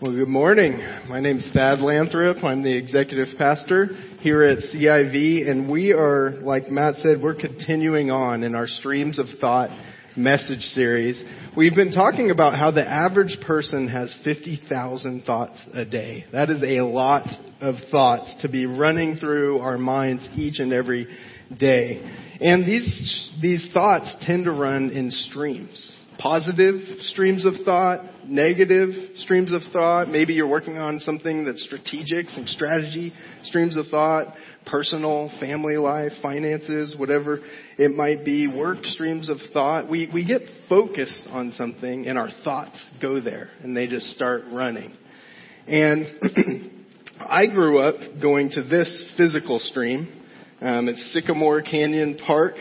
Well, good morning. My name is Thad Lanthrop. I'm the executive pastor here at CIV, and we are, like Matt said, we're continuing on in our Streams of Thought message series. We've been talking about how the average person has 50,000 thoughts a day. That is a lot of thoughts to be running through our minds each and every day. And these, these thoughts tend to run in streams positive streams of thought, negative streams of thought. Maybe you're working on something that's strategic, some strategy streams of thought, personal, family life, finances, whatever it might be, work streams of thought. We, we get focused on something and our thoughts go there and they just start running. And I grew up going to this physical stream. Um, it's Sycamore Canyon Park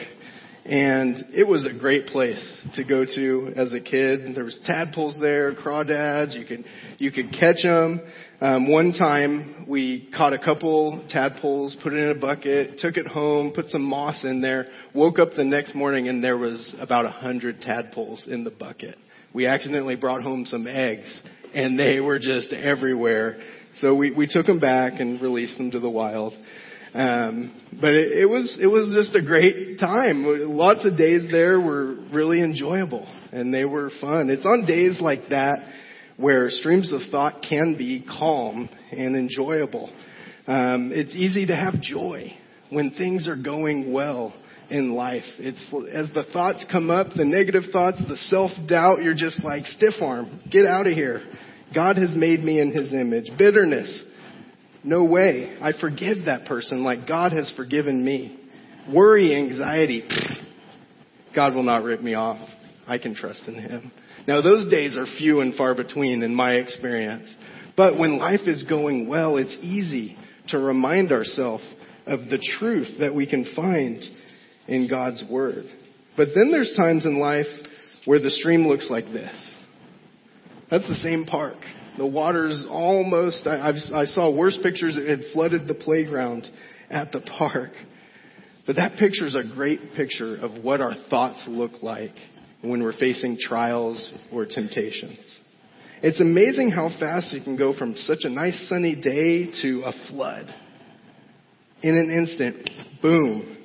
and it was a great place to go to as a kid. There was tadpoles there, crawdads. You could you could catch them. Um, one time we caught a couple tadpoles, put it in a bucket, took it home, put some moss in there. Woke up the next morning and there was about a hundred tadpoles in the bucket. We accidentally brought home some eggs, and they were just everywhere. So we we took them back and released them to the wild. Um, but it, it was it was just a great time. Lots of days there were really enjoyable and they were fun. It's on days like that where streams of thought can be calm and enjoyable. Um, it's easy to have joy when things are going well in life. It's as the thoughts come up, the negative thoughts, the self doubt, you're just like stiff arm, get out of here. God has made me in His image. Bitterness, no way. I forgive that person like God has forgiven me. Worry, anxiety, God will not rip me off. I can trust in Him. Now those days are few and far between in my experience. But when life is going well, it's easy to remind ourselves of the truth that we can find in God's Word. But then there's times in life where the stream looks like this. That's the same park. The water's almost, I, I saw worse pictures. It had flooded the playground at the park. But that picture is a great picture of what our thoughts look like when we're facing trials or temptations. It's amazing how fast you can go from such a nice sunny day to a flood. In an instant, boom,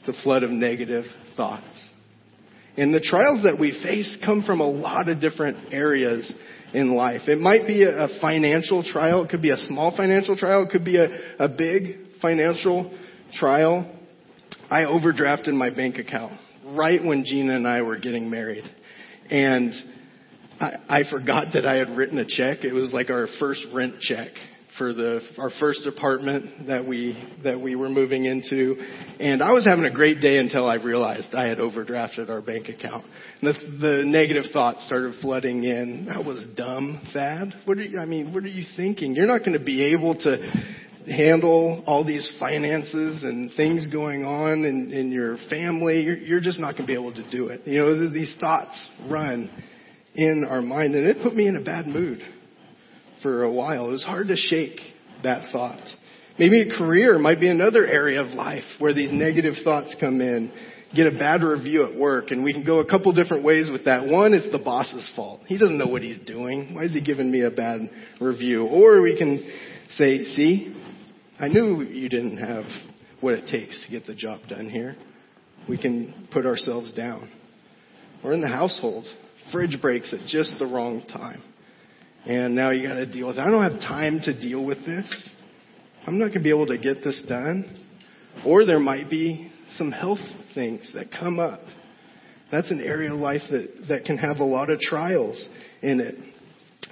it's a flood of negative thoughts. And the trials that we face come from a lot of different areas in life. It might be a financial trial. It could be a small financial trial. It could be a, a big financial trial. I overdrafted my bank account right when Gina and I were getting married. And I, I forgot that I had written a check. It was like our first rent check for the our first apartment that we that we were moving into and I was having a great day until I realized I had overdrafted our bank account. And the, the negative thoughts started flooding in. That was dumb, Thad. What are you I mean, what are you thinking? You're not going to be able to handle all these finances and things going on in, in your family. You're, you're just not going to be able to do it. You know, these thoughts run in our mind and it put me in a bad mood for a while. It was hard to shake that thought. Maybe a career might be another area of life where these negative thoughts come in. Get a bad review at work, and we can go a couple different ways with that. One, it's the boss's fault. He doesn't know what he's doing. Why is he giving me a bad review? Or we can say, see, I knew you didn't have what it takes to get the job done here. We can put ourselves down. Or in the household, fridge breaks at just the wrong time and now you got to deal with it. I don't have time to deal with this. I'm not going to be able to get this done. Or there might be some health things that come up. That's an area of life that, that can have a lot of trials in it.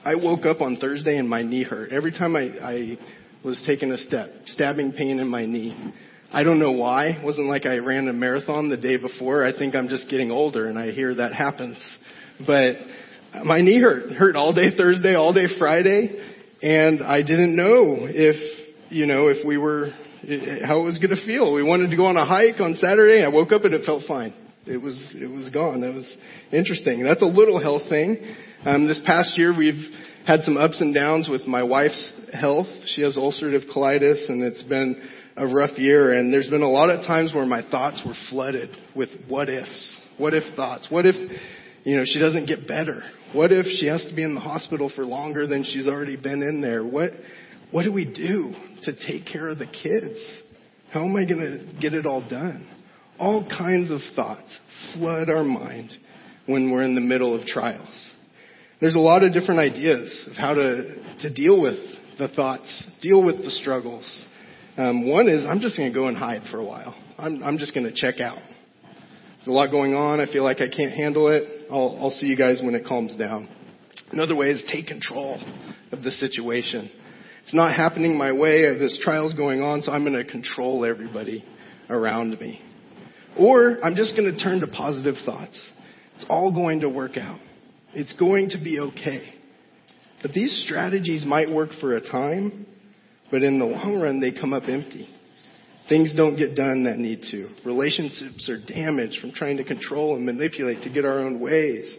I woke up on Thursday and my knee hurt. Every time I, I was taking a step, stabbing pain in my knee. I don't know why. It wasn't like I ran a marathon the day before. I think I'm just getting older and I hear that happens. But my knee hurt, hurt all day Thursday, all day Friday, and I didn't know if, you know, if we were, how it was going to feel. We wanted to go on a hike on Saturday. and I woke up and it felt fine. It was, it was gone. That was interesting. That's a little health thing. Um, this past year we've had some ups and downs with my wife's health. She has ulcerative colitis and it's been a rough year and there's been a lot of times where my thoughts were flooded with what ifs. What if thoughts? What if you know, she doesn't get better? What if she has to be in the hospital for longer than she's already been in there? What, what do we do to take care of the kids? How am I going to get it all done? All kinds of thoughts flood our mind when we're in the middle of trials. There's a lot of different ideas of how to, to deal with the thoughts, deal with the struggles. Um, one is I'm just going to go and hide for a while. I'm, I'm just going to check out. There's a lot going on. I feel like I can't handle it. I'll, I'll see you guys when it calms down. Another way is take control of the situation. It's not happening my way. Uh, this trial's going on, so I'm going to control everybody around me. Or I'm just going to turn to positive thoughts. It's all going to work out. It's going to be okay. But these strategies might work for a time, but in the long run, they come up empty. Things don't get done that need to. Relationships are damaged from trying to control and manipulate to get our own ways.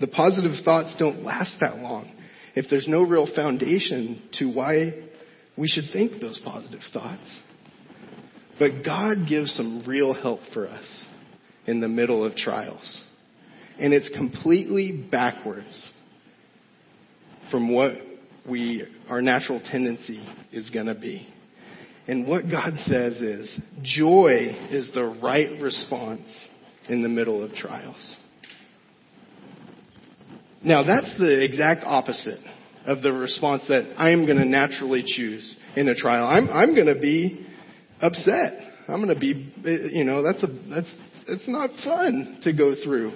The positive thoughts don't last that long if there's no real foundation to why we should think those positive thoughts. But God gives some real help for us in the middle of trials. And it's completely backwards from what we, our natural tendency is going to be. And what God says is, joy is the right response in the middle of trials. Now that's the exact opposite of the response that I'm going to naturally choose in a trial. I'm, I'm going to be upset. I'm going to be, you know, that's a, that's, it's not fun to go through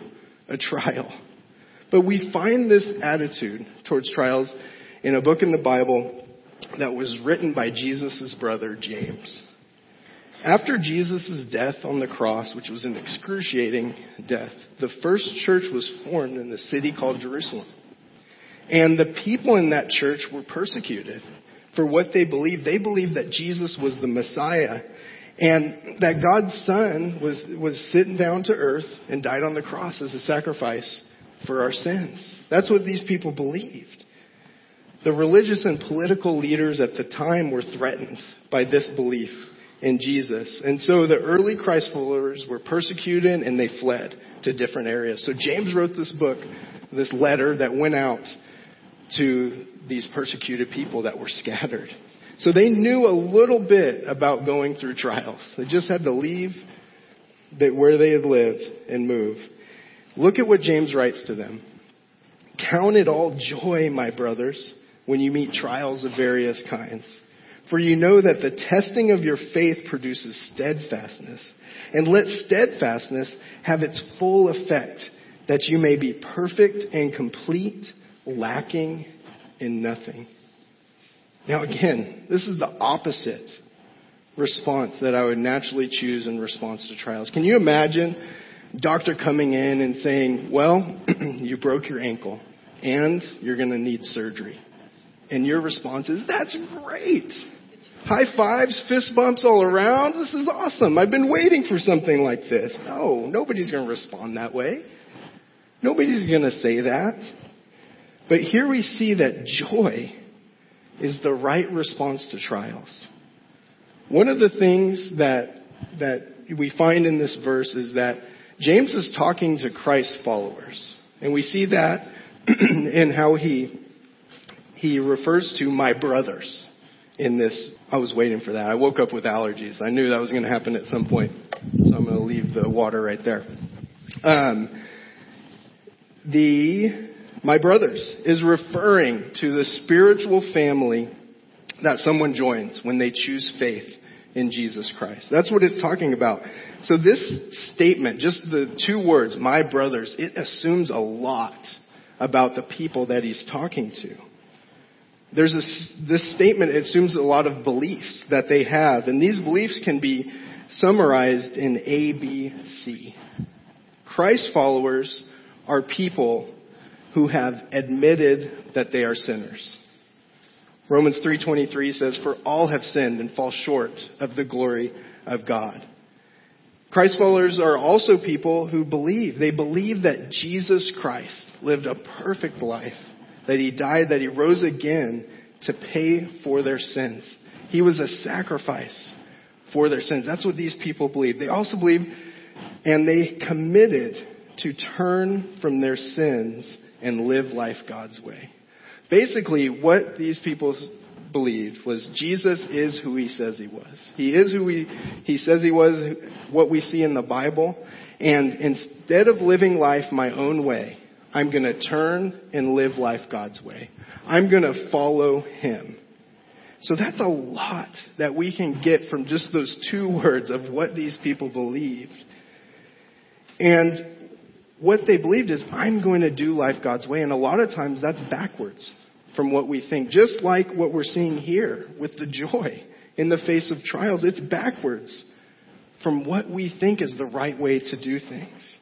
a trial. But we find this attitude towards trials in a book in the Bible that was written by Jesus' brother, James. After Jesus' death on the cross, which was an excruciating death, the first church was formed in the city called Jerusalem. And the people in that church were persecuted for what they believed. They believed that Jesus was the Messiah and that God's Son was, was sitting down to earth and died on the cross as a sacrifice for our sins. That's what these people believed. The religious and political leaders at the time were threatened by this belief in Jesus. And so the early Christ followers were persecuted and they fled to different areas. So James wrote this book, this letter that went out to these persecuted people that were scattered. So they knew a little bit about going through trials. They just had to leave where they had lived and move. Look at what James writes to them. Count it all joy, my brothers, when you meet trials of various kinds. For you know that the testing of your faith produces steadfastness. And let steadfastness have its full effect, that you may be perfect and complete, lacking in nothing. Now again, this is the opposite response that I would naturally choose in response to trials. Can you imagine doctor coming in and saying, well, you broke your ankle and you're going to need surgery. And your response is, that's great. High fives, fist bumps all around. This is awesome. I've been waiting for something like this. No, nobody's going to respond that way. Nobody's going to say that. But here we see that joy is the right response to trials. One of the things that, that we find in this verse is that James is talking to Christ's followers. And we see that in how he, he refers to my brothers in this. I was waiting for that. I woke up with allergies. I knew that was going to happen at some point. So I'm going to leave the water right there. Um, the my brothers is referring to the spiritual family that someone joins when they choose faith in Jesus Christ. That's what it's talking about. So this statement, just the two words, my brothers, it assumes a lot about the people that he's talking to. There's a, this statement assumes a lot of beliefs that they have, and these beliefs can be summarized in A, B, C. Christ followers are people who have admitted that they are sinners. Romans 3:23 says for all have sinned and fall short of the glory of God. Christ followers are also people who believe. They believe that Jesus Christ lived a perfect life, that he died, that he rose again to pay for their sins. He was a sacrifice for their sins. That's what these people believe. They also believe and they committed to turn from their sins and live life God's way. Basically, what these people believed was Jesus is who he says he was. He is who he, he says he was, what we see in the Bible. And instead of living life my own way, I'm going to turn and live life God's way. I'm going to follow him. So that's a lot that we can get from just those two words of what these people believed. And what they believed is, I'm going to do life God's way. And a lot of times that's backwards from what we think. Just like what we're seeing here with the joy in the face of trials. It's backwards from what we think is the right way to do things.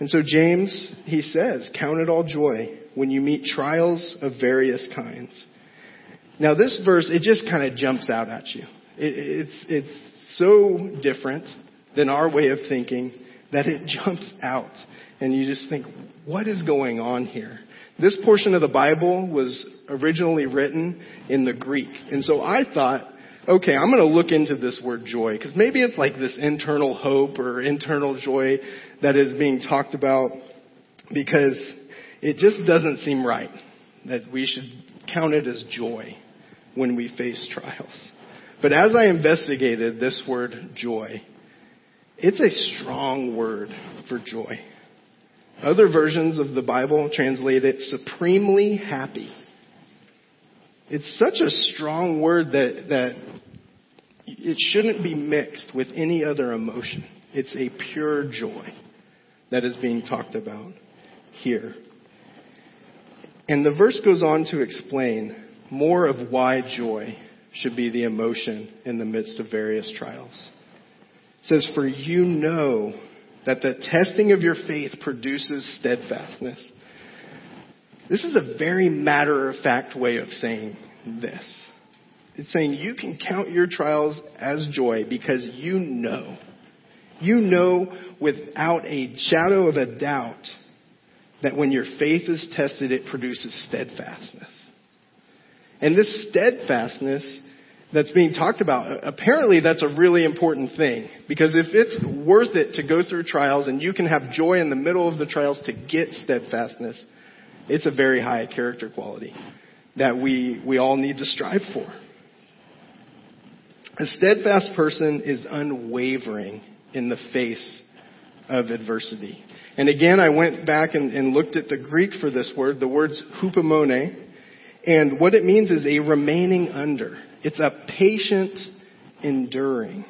And so James, he says, count it all joy when you meet trials of various kinds. Now this verse, it just kind of jumps out at you. It, it's, it's so different than our way of thinking that it jumps out. And you just think, what is going on here? This portion of the Bible was originally written in the Greek. And so I thought, okay, I'm going to look into this word joy because maybe it's like this internal hope or internal joy that is being talked about because it just doesn't seem right that we should count it as joy when we face trials. But as I investigated this word joy, it's a strong word for joy. Other versions of the Bible translate it supremely happy. It's such a strong word that, that it shouldn't be mixed with any other emotion. It's a pure joy that is being talked about here. And the verse goes on to explain more of why joy should be the emotion in the midst of various trials. It says, For you know that the testing of your faith produces steadfastness. This is a very matter of fact way of saying this. It's saying you can count your trials as joy because you know. You know without a shadow of a doubt that when your faith is tested, it produces steadfastness. And this steadfastness that's being talked about, apparently that's a really important thing. Because if it's worth it to go through trials and you can have joy in the middle of the trials to get steadfastness, it's a very high character quality that we, we all need to strive for. A steadfast person is unwavering in the face of adversity. And again, I went back and, and looked at the Greek for this word. The word's hupomone. And what it means is a remaining under. It's a patient enduring.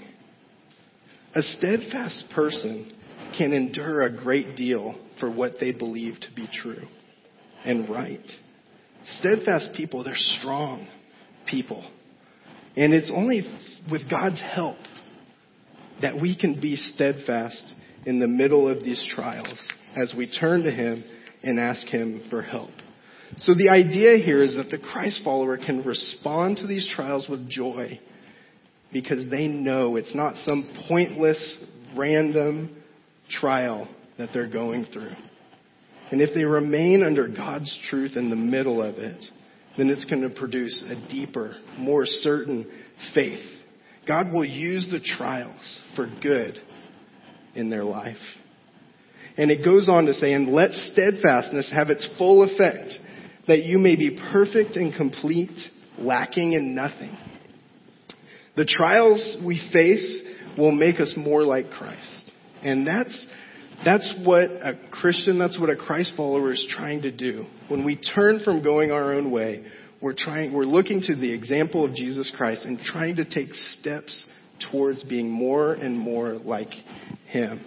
A steadfast person can endure a great deal for what they believe to be true and right. Steadfast people, they're strong people. And it's only with God's help that we can be steadfast in the middle of these trials as we turn to Him and ask Him for help. So the idea here is that the Christ follower can respond to these trials with joy because they know it's not some pointless, random trial that they're going through. And if they remain under God's truth in the middle of it, then it's going to produce a deeper, more certain faith. God will use the trials for good in their life. And it goes on to say, and let steadfastness have its full effect that you may be perfect and complete, lacking in nothing. The trials we face will make us more like Christ. And that's, that's what a Christian, that's what a Christ follower is trying to do. When we turn from going our own way, we're trying, we're looking to the example of Jesus Christ and trying to take steps towards being more and more like Him.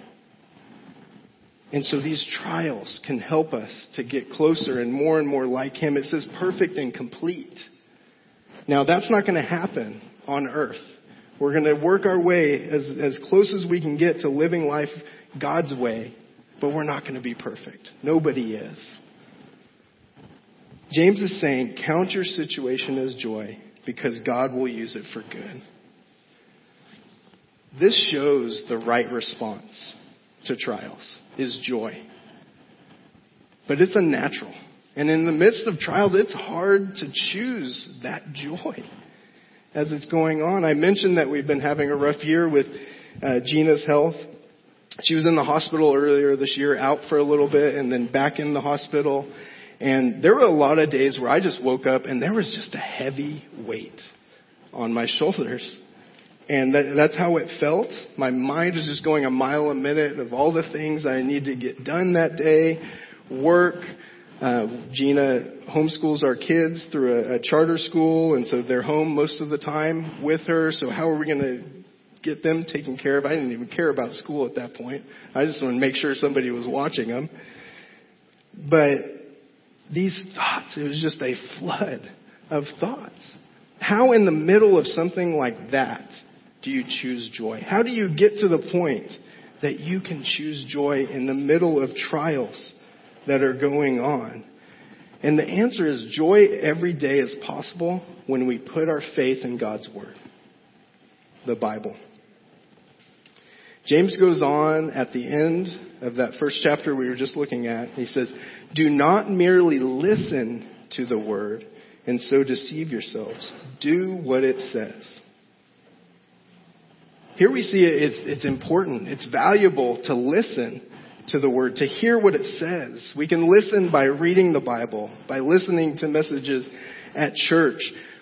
And so these trials can help us to get closer and more and more like Him. It says perfect and complete. Now that's not going to happen on earth. We're going to work our way as, as close as we can get to living life God's way, but we're not going to be perfect. Nobody is. James is saying, count your situation as joy because God will use it for good. This shows the right response to trials is joy. But it's a natural. And in the midst of trials, it's hard to choose that joy as it's going on. I mentioned that we've been having a rough year with uh, Gina's health. she was in the hospital earlier this year, out for a little bit, and then back in the hospital. And there were a lot of days where I just woke up and there was just a heavy weight on my shoulders. And that, that's how it felt. My mind was just going a mile a minute of all the things I need to get done that day, work. Uh, Gina homeschools our kids through a, a charter school, and so they're home most of the time with her. So how are we going to get them taken care of? I didn't even care about school at that point. I just wanted to make sure somebody was watching them. But these thoughts, it was just a flood of thoughts. How in the middle of something like that do you choose joy? How do you get to the point that you can choose joy in the middle of trials that are going on? And the answer is joy every day is possible when we put our faith in God's Word, the Bible. James goes on at the end of that first chapter we were just looking at. He says, Do not merely listen to the Word and so deceive yourselves. Do what it says. Here we see it's, it's important, it's valuable to listen to the Word, to hear what it says. We can listen by reading the Bible, by listening to messages at church.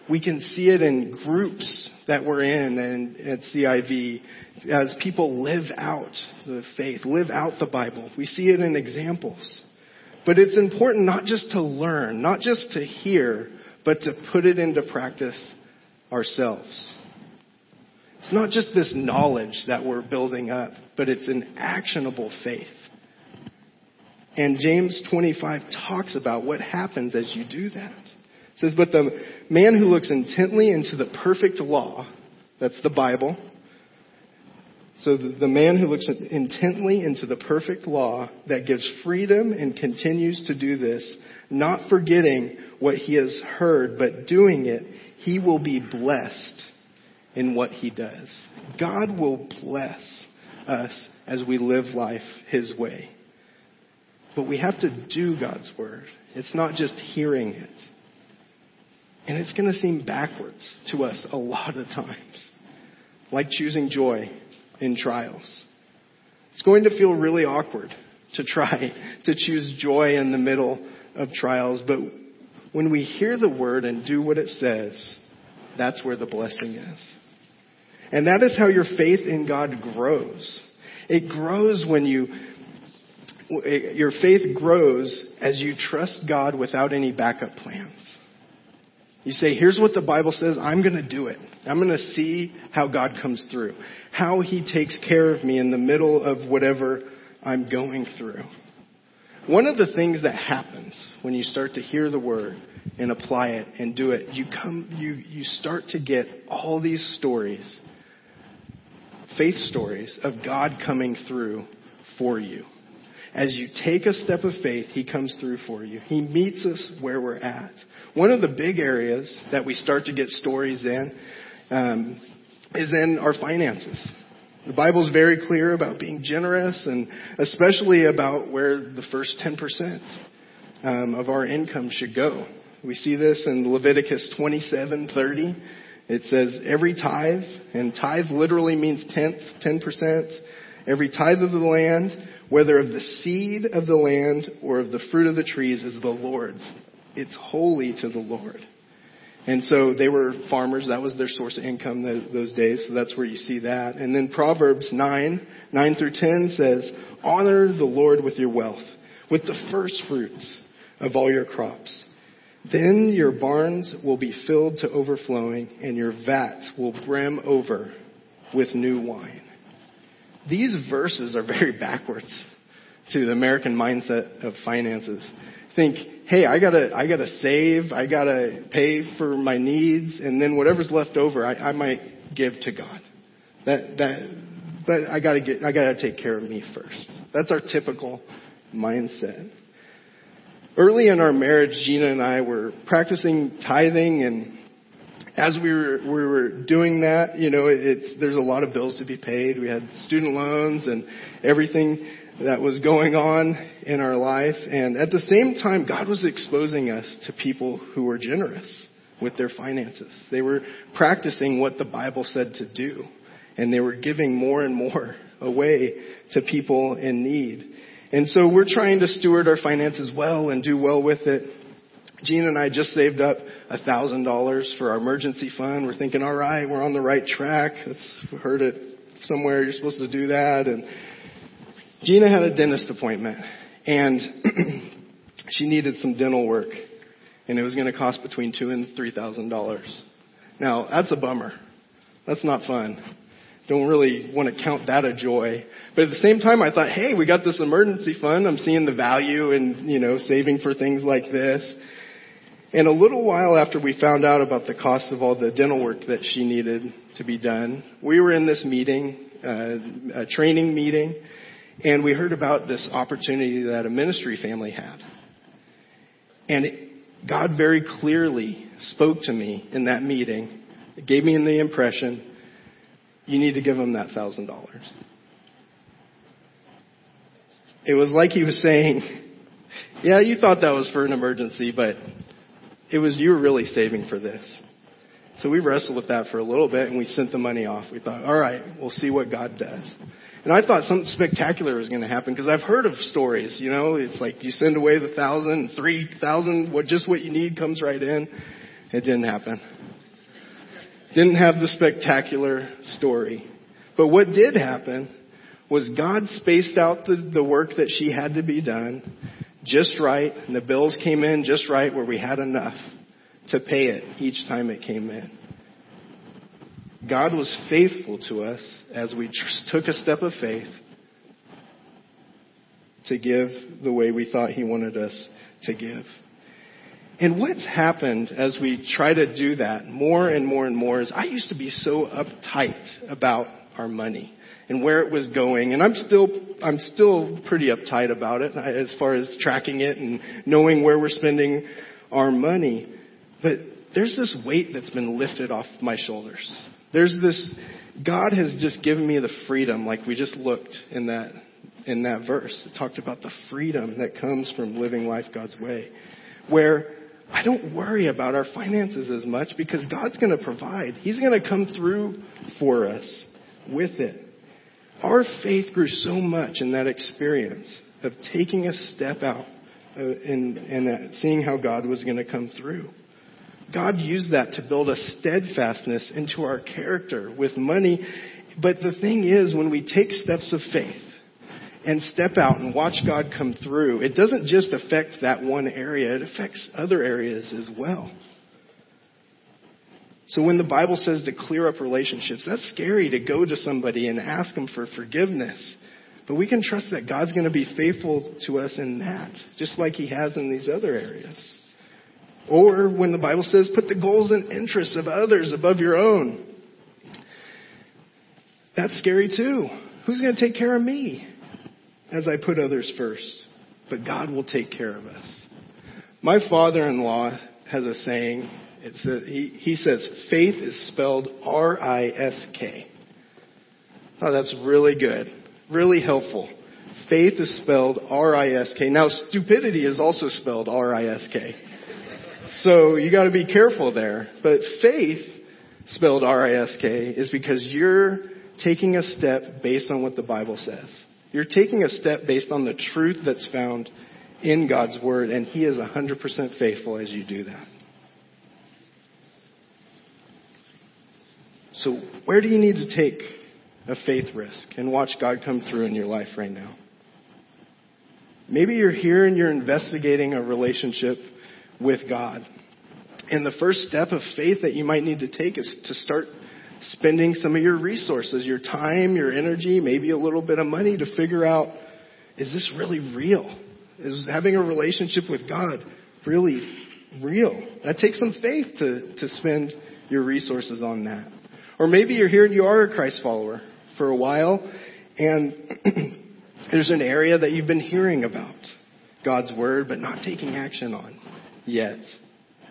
We can see it in groups that we're in and at CIV as people live out the faith, live out the Bible. We see it in examples. But it's important not just to learn, not just to hear, but to put it into practice ourselves. It's not just this knowledge that we're building up, but it's an actionable faith. And James 25 talks about what happens as you do that. It says, But the man who looks intently into the perfect law, that's the Bible, so the, the man who looks intently into the perfect law that gives freedom and continues to do this, not forgetting what he has heard, but doing it, he will be blessed in what he does. God will bless us as we live life his way. But we have to do God's word. It's not just hearing it. And it's going to seem backwards to us a lot of times. Like choosing joy in trials. It's going to feel really awkward to try to choose joy in the middle of trials, but when we hear the word and do what it says, that's where the blessing is. And that is how your faith in God grows. It grows when you, your faith grows as you trust God without any backup plans. You say, here's what the Bible says, I'm going to do it. I'm going to see how God comes through, how He takes care of me in the middle of whatever I'm going through. One of the things that happens when you start to hear the word and apply it and do it, you come, you, you start to get all these stories, faith stories of God coming through for you. As you take a step of faith, He comes through for you. He meets us where we're at. One of the big areas that we start to get stories in um, is in our finances. The Bible is very clear about being generous and especially about where the first 10% um, of our income should go. We see this in Leviticus 27:30. It says every tithe, and tithe literally means tenth, 10%. Every tithe of the land, whether of the seed of the land or of the fruit of the trees, is the Lord's. It's holy to the Lord. And so they were farmers. That was their source of income those days. So that's where you see that. And then Proverbs 9, 9 through 10 says, Honor the Lord with your wealth, with the first fruits of all your crops. Then your barns will be filled to overflowing, and your vats will brim over with new wine. These verses are very backwards to the American mindset of finances. Think, hey, I gotta, I gotta save, I gotta pay for my needs, and then whatever's left over, I, I might give to God. That, that, but I gotta get, I gotta take care of me first. That's our typical mindset. Early in our marriage, Gina and I were practicing tithing and as we were, we were doing that, you know, it's, there's a lot of bills to be paid. We had student loans and everything that was going on in our life. And at the same time, God was exposing us to people who were generous with their finances. They were practicing what the Bible said to do. And they were giving more and more away to people in need. And so we're trying to steward our finances well and do well with it. Gina and I just saved up a thousand dollars for our emergency fund. We're thinking, all right, we're on the right track. It's heard it somewhere. You're supposed to do that. And Gina had a dentist appointment and she needed some dental work and it was going to cost between two and three thousand dollars. Now that's a bummer. That's not fun. Don't really want to count that a joy. But at the same time, I thought, hey, we got this emergency fund. I'm seeing the value in, you know, saving for things like this. And a little while after we found out about the cost of all the dental work that she needed to be done, we were in this meeting, uh, a training meeting, and we heard about this opportunity that a ministry family had. And God very clearly spoke to me in that meeting. It gave me the impression, you need to give them that thousand dollars. It was like he was saying, yeah, you thought that was for an emergency, but it was you were really saving for this. So we wrestled with that for a little bit and we sent the money off. We thought, all right, we'll see what God does. And I thought something spectacular was going to happen because I've heard of stories, you know, it's like you send away the thousand, three thousand, what just what you need comes right in. It didn't happen. Didn't have the spectacular story. But what did happen was God spaced out the, the work that she had to be done just right, and the bills came in just right where we had enough to pay it each time it came in. God was faithful to us as we took a step of faith to give the way we thought He wanted us to give. And what's happened as we try to do that more and more and more is I used to be so uptight about our money and where it was going. And I'm still, I'm still pretty uptight about it as far as tracking it and knowing where we're spending our money. But there's this weight that's been lifted off my shoulders. There's this, God has just given me the freedom, like we just looked in that, in that verse. It talked about the freedom that comes from living life God's way. Where I don't worry about our finances as much because God's going to provide. He's going to come through for us with it. Our faith grew so much in that experience of taking a step out uh, and, and seeing how God was going to come through. God used that to build a steadfastness into our character with money. But the thing is, when we take steps of faith and step out and watch God come through, it doesn't just affect that one area, it affects other areas as well. So when the Bible says to clear up relationships, that's scary to go to somebody and ask them for forgiveness. But we can trust that God's going to be faithful to us in that, just like He has in these other areas. Or when the Bible says, put the goals and interests of others above your own. That's scary too. Who's going to take care of me as I put others first? But God will take care of us. My father-in-law has a saying, it's a, he, he says, faith is spelled R-I-S-K. Oh, that's really good. Really helpful. Faith is spelled R-I-S-K. Now, stupidity is also spelled R-I-S-K. So you gotta be careful there. But faith, spelled R-I-S-K, is because you're taking a step based on what the Bible says. You're taking a step based on the truth that's found in God's Word, and He is 100% faithful as you do that. So, where do you need to take a faith risk and watch God come through in your life right now? Maybe you're here and you're investigating a relationship with God. And the first step of faith that you might need to take is to start spending some of your resources, your time, your energy, maybe a little bit of money to figure out, is this really real? Is having a relationship with God really real? That takes some faith to, to spend your resources on that. Or maybe you're here and you are a Christ follower for a while and there's an area that you've been hearing about God's Word but not taking action on yet.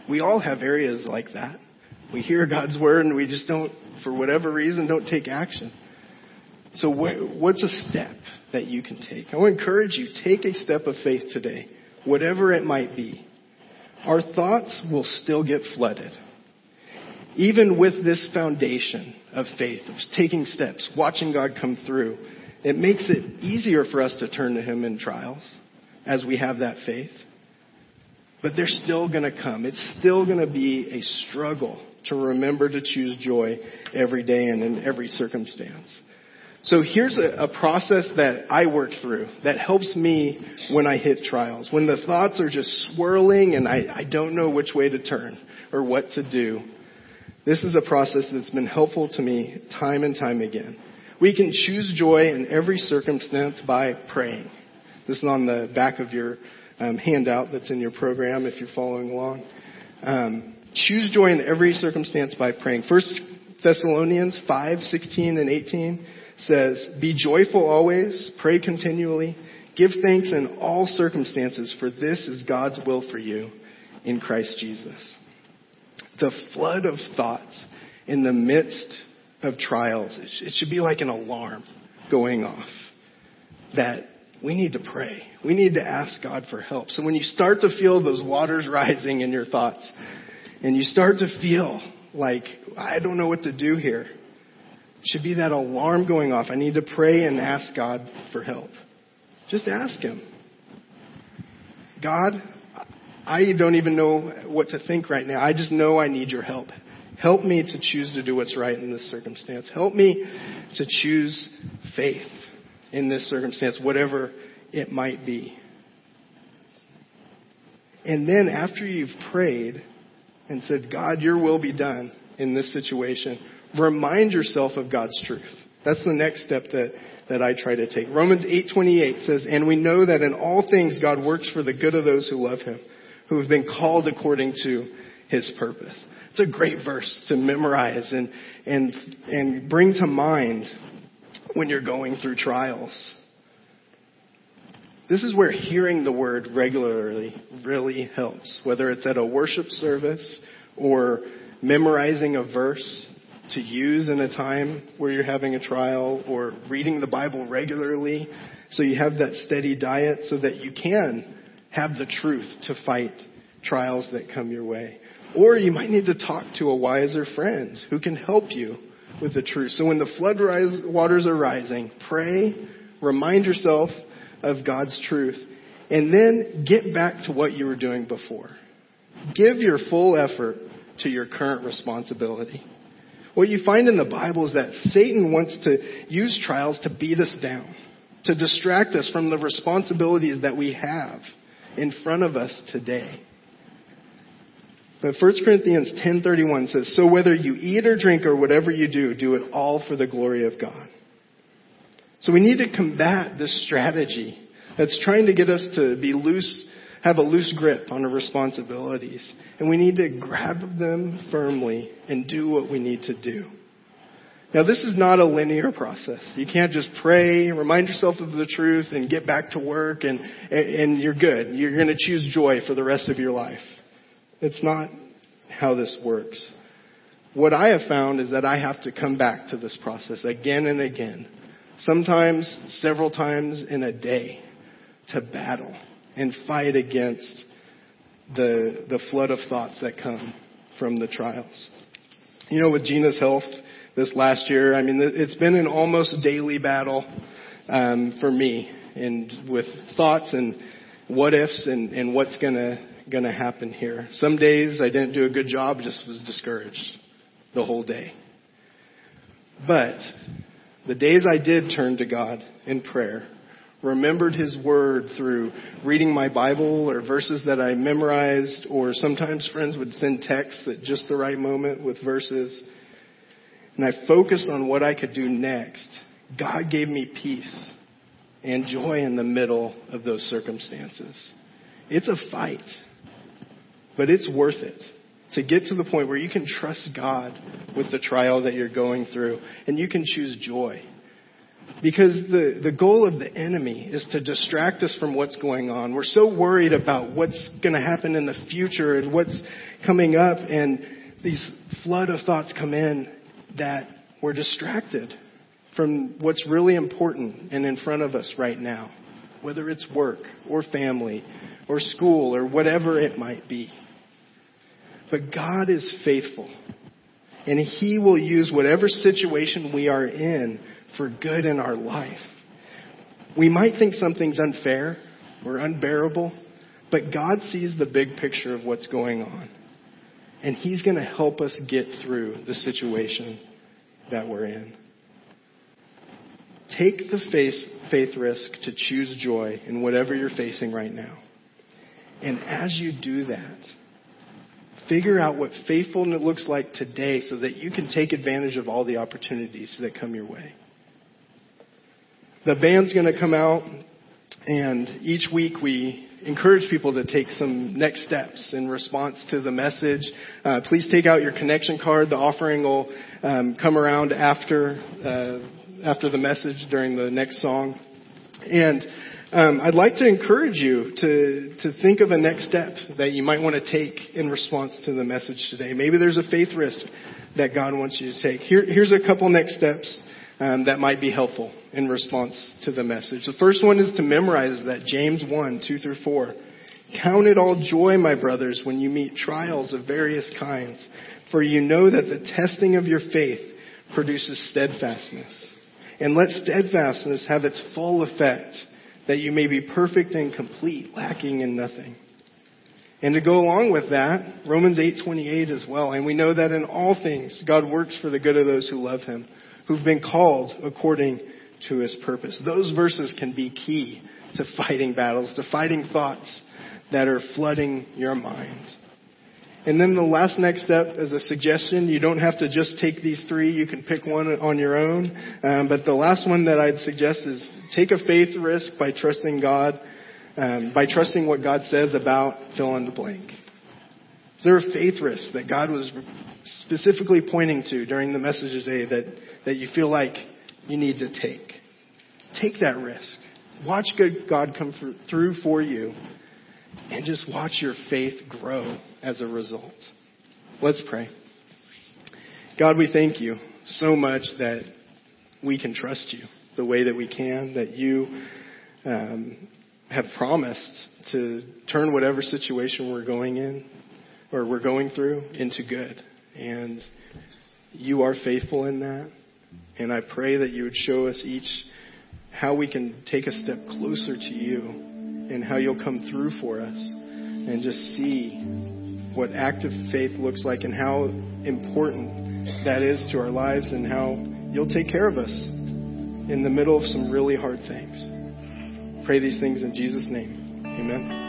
We all have areas like that. We hear God's Word and we just don't, for whatever reason, don't take action. So what's a step that you can take? I want to encourage you, take a step of faith today, whatever it might be. Our thoughts will still get flooded even with this foundation of faith, of taking steps, watching God come through, It makes it easier for us to turn to Him in trials as we have that faith. But they're still going to come. It's still going to be a struggle to remember to choose joy every day and in every circumstance. So here's a, a, process that I work through that helps me when I hit trials. When the thoughts are just swirling and I, I don't know which way to turn or what to do. This is a process that's been helpful to me time and time again. We can choose joy in every circumstance by praying. This is on the back of your um, handout that's in your program if you're following along. Um, choose joy in every circumstance by praying. First Thessalonians 5, 16 and 18 says, Be joyful always, pray continually, give thanks in all circumstances, for this is God's will for you in Christ Jesus. The flood of thoughts in the midst of trials, it should be like an alarm going off that we need to pray. We need to ask God for help. So when you start to feel those waters rising in your thoughts and you start to feel like, I don't know what to do here, should be that alarm going off. I need to pray and ask God for help. Just ask Him. God, I don't even know what to think right now. I just know I need your help. Help me to choose to do what's right in this circumstance. Help me to choose faith in this circumstance, whatever it might be. And then after you've prayed and said, God, your will be done in this situation, remind yourself of God's truth. That's the next step that, that I try to take. Romans 8:28 says, "And we know that in all things God works for the good of those who love him, who have been called according to his purpose." It's a great verse to memorize and and and bring to mind when you're going through trials. This is where hearing the word regularly really helps, whether it's at a worship service or memorizing a verse to use in a time where you're having a trial or reading the Bible regularly so you have that steady diet so that you can have the truth to fight trials that come your way. Or you might need to talk to a wiser friend who can help you with the truth. So when the flood rise, waters are rising, pray, remind yourself of God's truth, and then get back to what you were doing before. Give your full effort to your current responsibility. What you find in the Bible is that Satan wants to use trials to beat us down, to distract us from the responsibilities that we have in front of us today. But 1 Corinthians 10:31 says, "So whether you eat or drink or whatever you do, do it all for the glory of God." So we need to combat this strategy that's trying to get us to be loose have a loose grip on our responsibilities. And we need to grab them firmly and do what we need to do. Now, this is not a linear process. You can't just pray, remind yourself of the truth, and get back to work, and, and you're good. You're going to choose joy for the rest of your life. It's not how this works. What I have found is that I have to come back to this process again and again, sometimes several times in a day, to battle and fight against the, the flood of thoughts that come from the trials. You know, with Gina's health this last year, I mean, it's been an almost daily battle um, for me, and with thoughts and what ifs and, and what's gonna gonna happen here. Some days I didn't do a good job, just was discouraged the whole day. But the days I did turn to God in prayer, remembered his word through reading my Bible or verses that I memorized, or sometimes friends would send texts at just the right moment with verses. And I focused on what I could do next. God gave me peace and joy in the middle of those circumstances. It's a fight, but it's worth it to get to the point where you can trust God with the trial that you're going through and you can choose joy. Because the, the goal of the enemy is to distract us from what's going on. We're so worried about what's going to happen in the future and what's coming up, and these flood of thoughts come in that we're distracted from what's really important and in front of us right now, whether it's work or family or school or whatever it might be. But God is faithful, and He will use whatever situation we are in for good in our life. We might think something's unfair or unbearable, but God sees the big picture of what's going on. And He's going to help us get through the situation that we're in. Take the faith, risk to choose joy in whatever you're facing right now. And as you do that, figure out what faithfulness looks like today so that you can take advantage of all the opportunities that come your way. The band's going to come out, and each week we encourage people to take some next steps in response to the message. Uh, please take out your connection card. The offering will um, come around after uh, after the message during the next song, and um, I'd like to encourage you to to think of a next step that you might want to take in response to the message today. Maybe there's a faith risk that God wants you to take. Here, here's a couple next steps um, that might be helpful in response to the message. The first one is to memorize that James 1, 2 through 4. Count it all joy, my brothers, when you meet trials of various kinds, for you know that the testing of your faith produces steadfastness. And let steadfastness have its full effect, that you may be perfect and complete, lacking in nothing. And to go along with that, Romans 8:28 as well. And we know that in all things God works for the good of those who love him, who've been called according to his purpose. Those verses can be key to fighting battles, to fighting thoughts that are flooding your mind. And then the last next step as a suggestion, you don't have to just take these three, you can pick one on your own. Um, but the last one that I'd suggest is take a faith risk by trusting God, um, by trusting what God says about fill in the blank. Is there a faith risk that God was specifically pointing to during the message today that, that you feel like you need to take. Take that risk. Watch God come through for you and just watch your faith grow as a result. Let's pray. God, we thank you so much that we can trust you the way that we can, that you um, have promised to turn whatever situation we're going in or we're going through into good. And you are faithful in that. And I pray that you would show us each how we can take a step closer to you and how you'll come through for us and just see what active faith looks like and how important that is to our lives and how you'll take care of us in the middle of some really hard things. Pray these things in Jesus' name. Amen.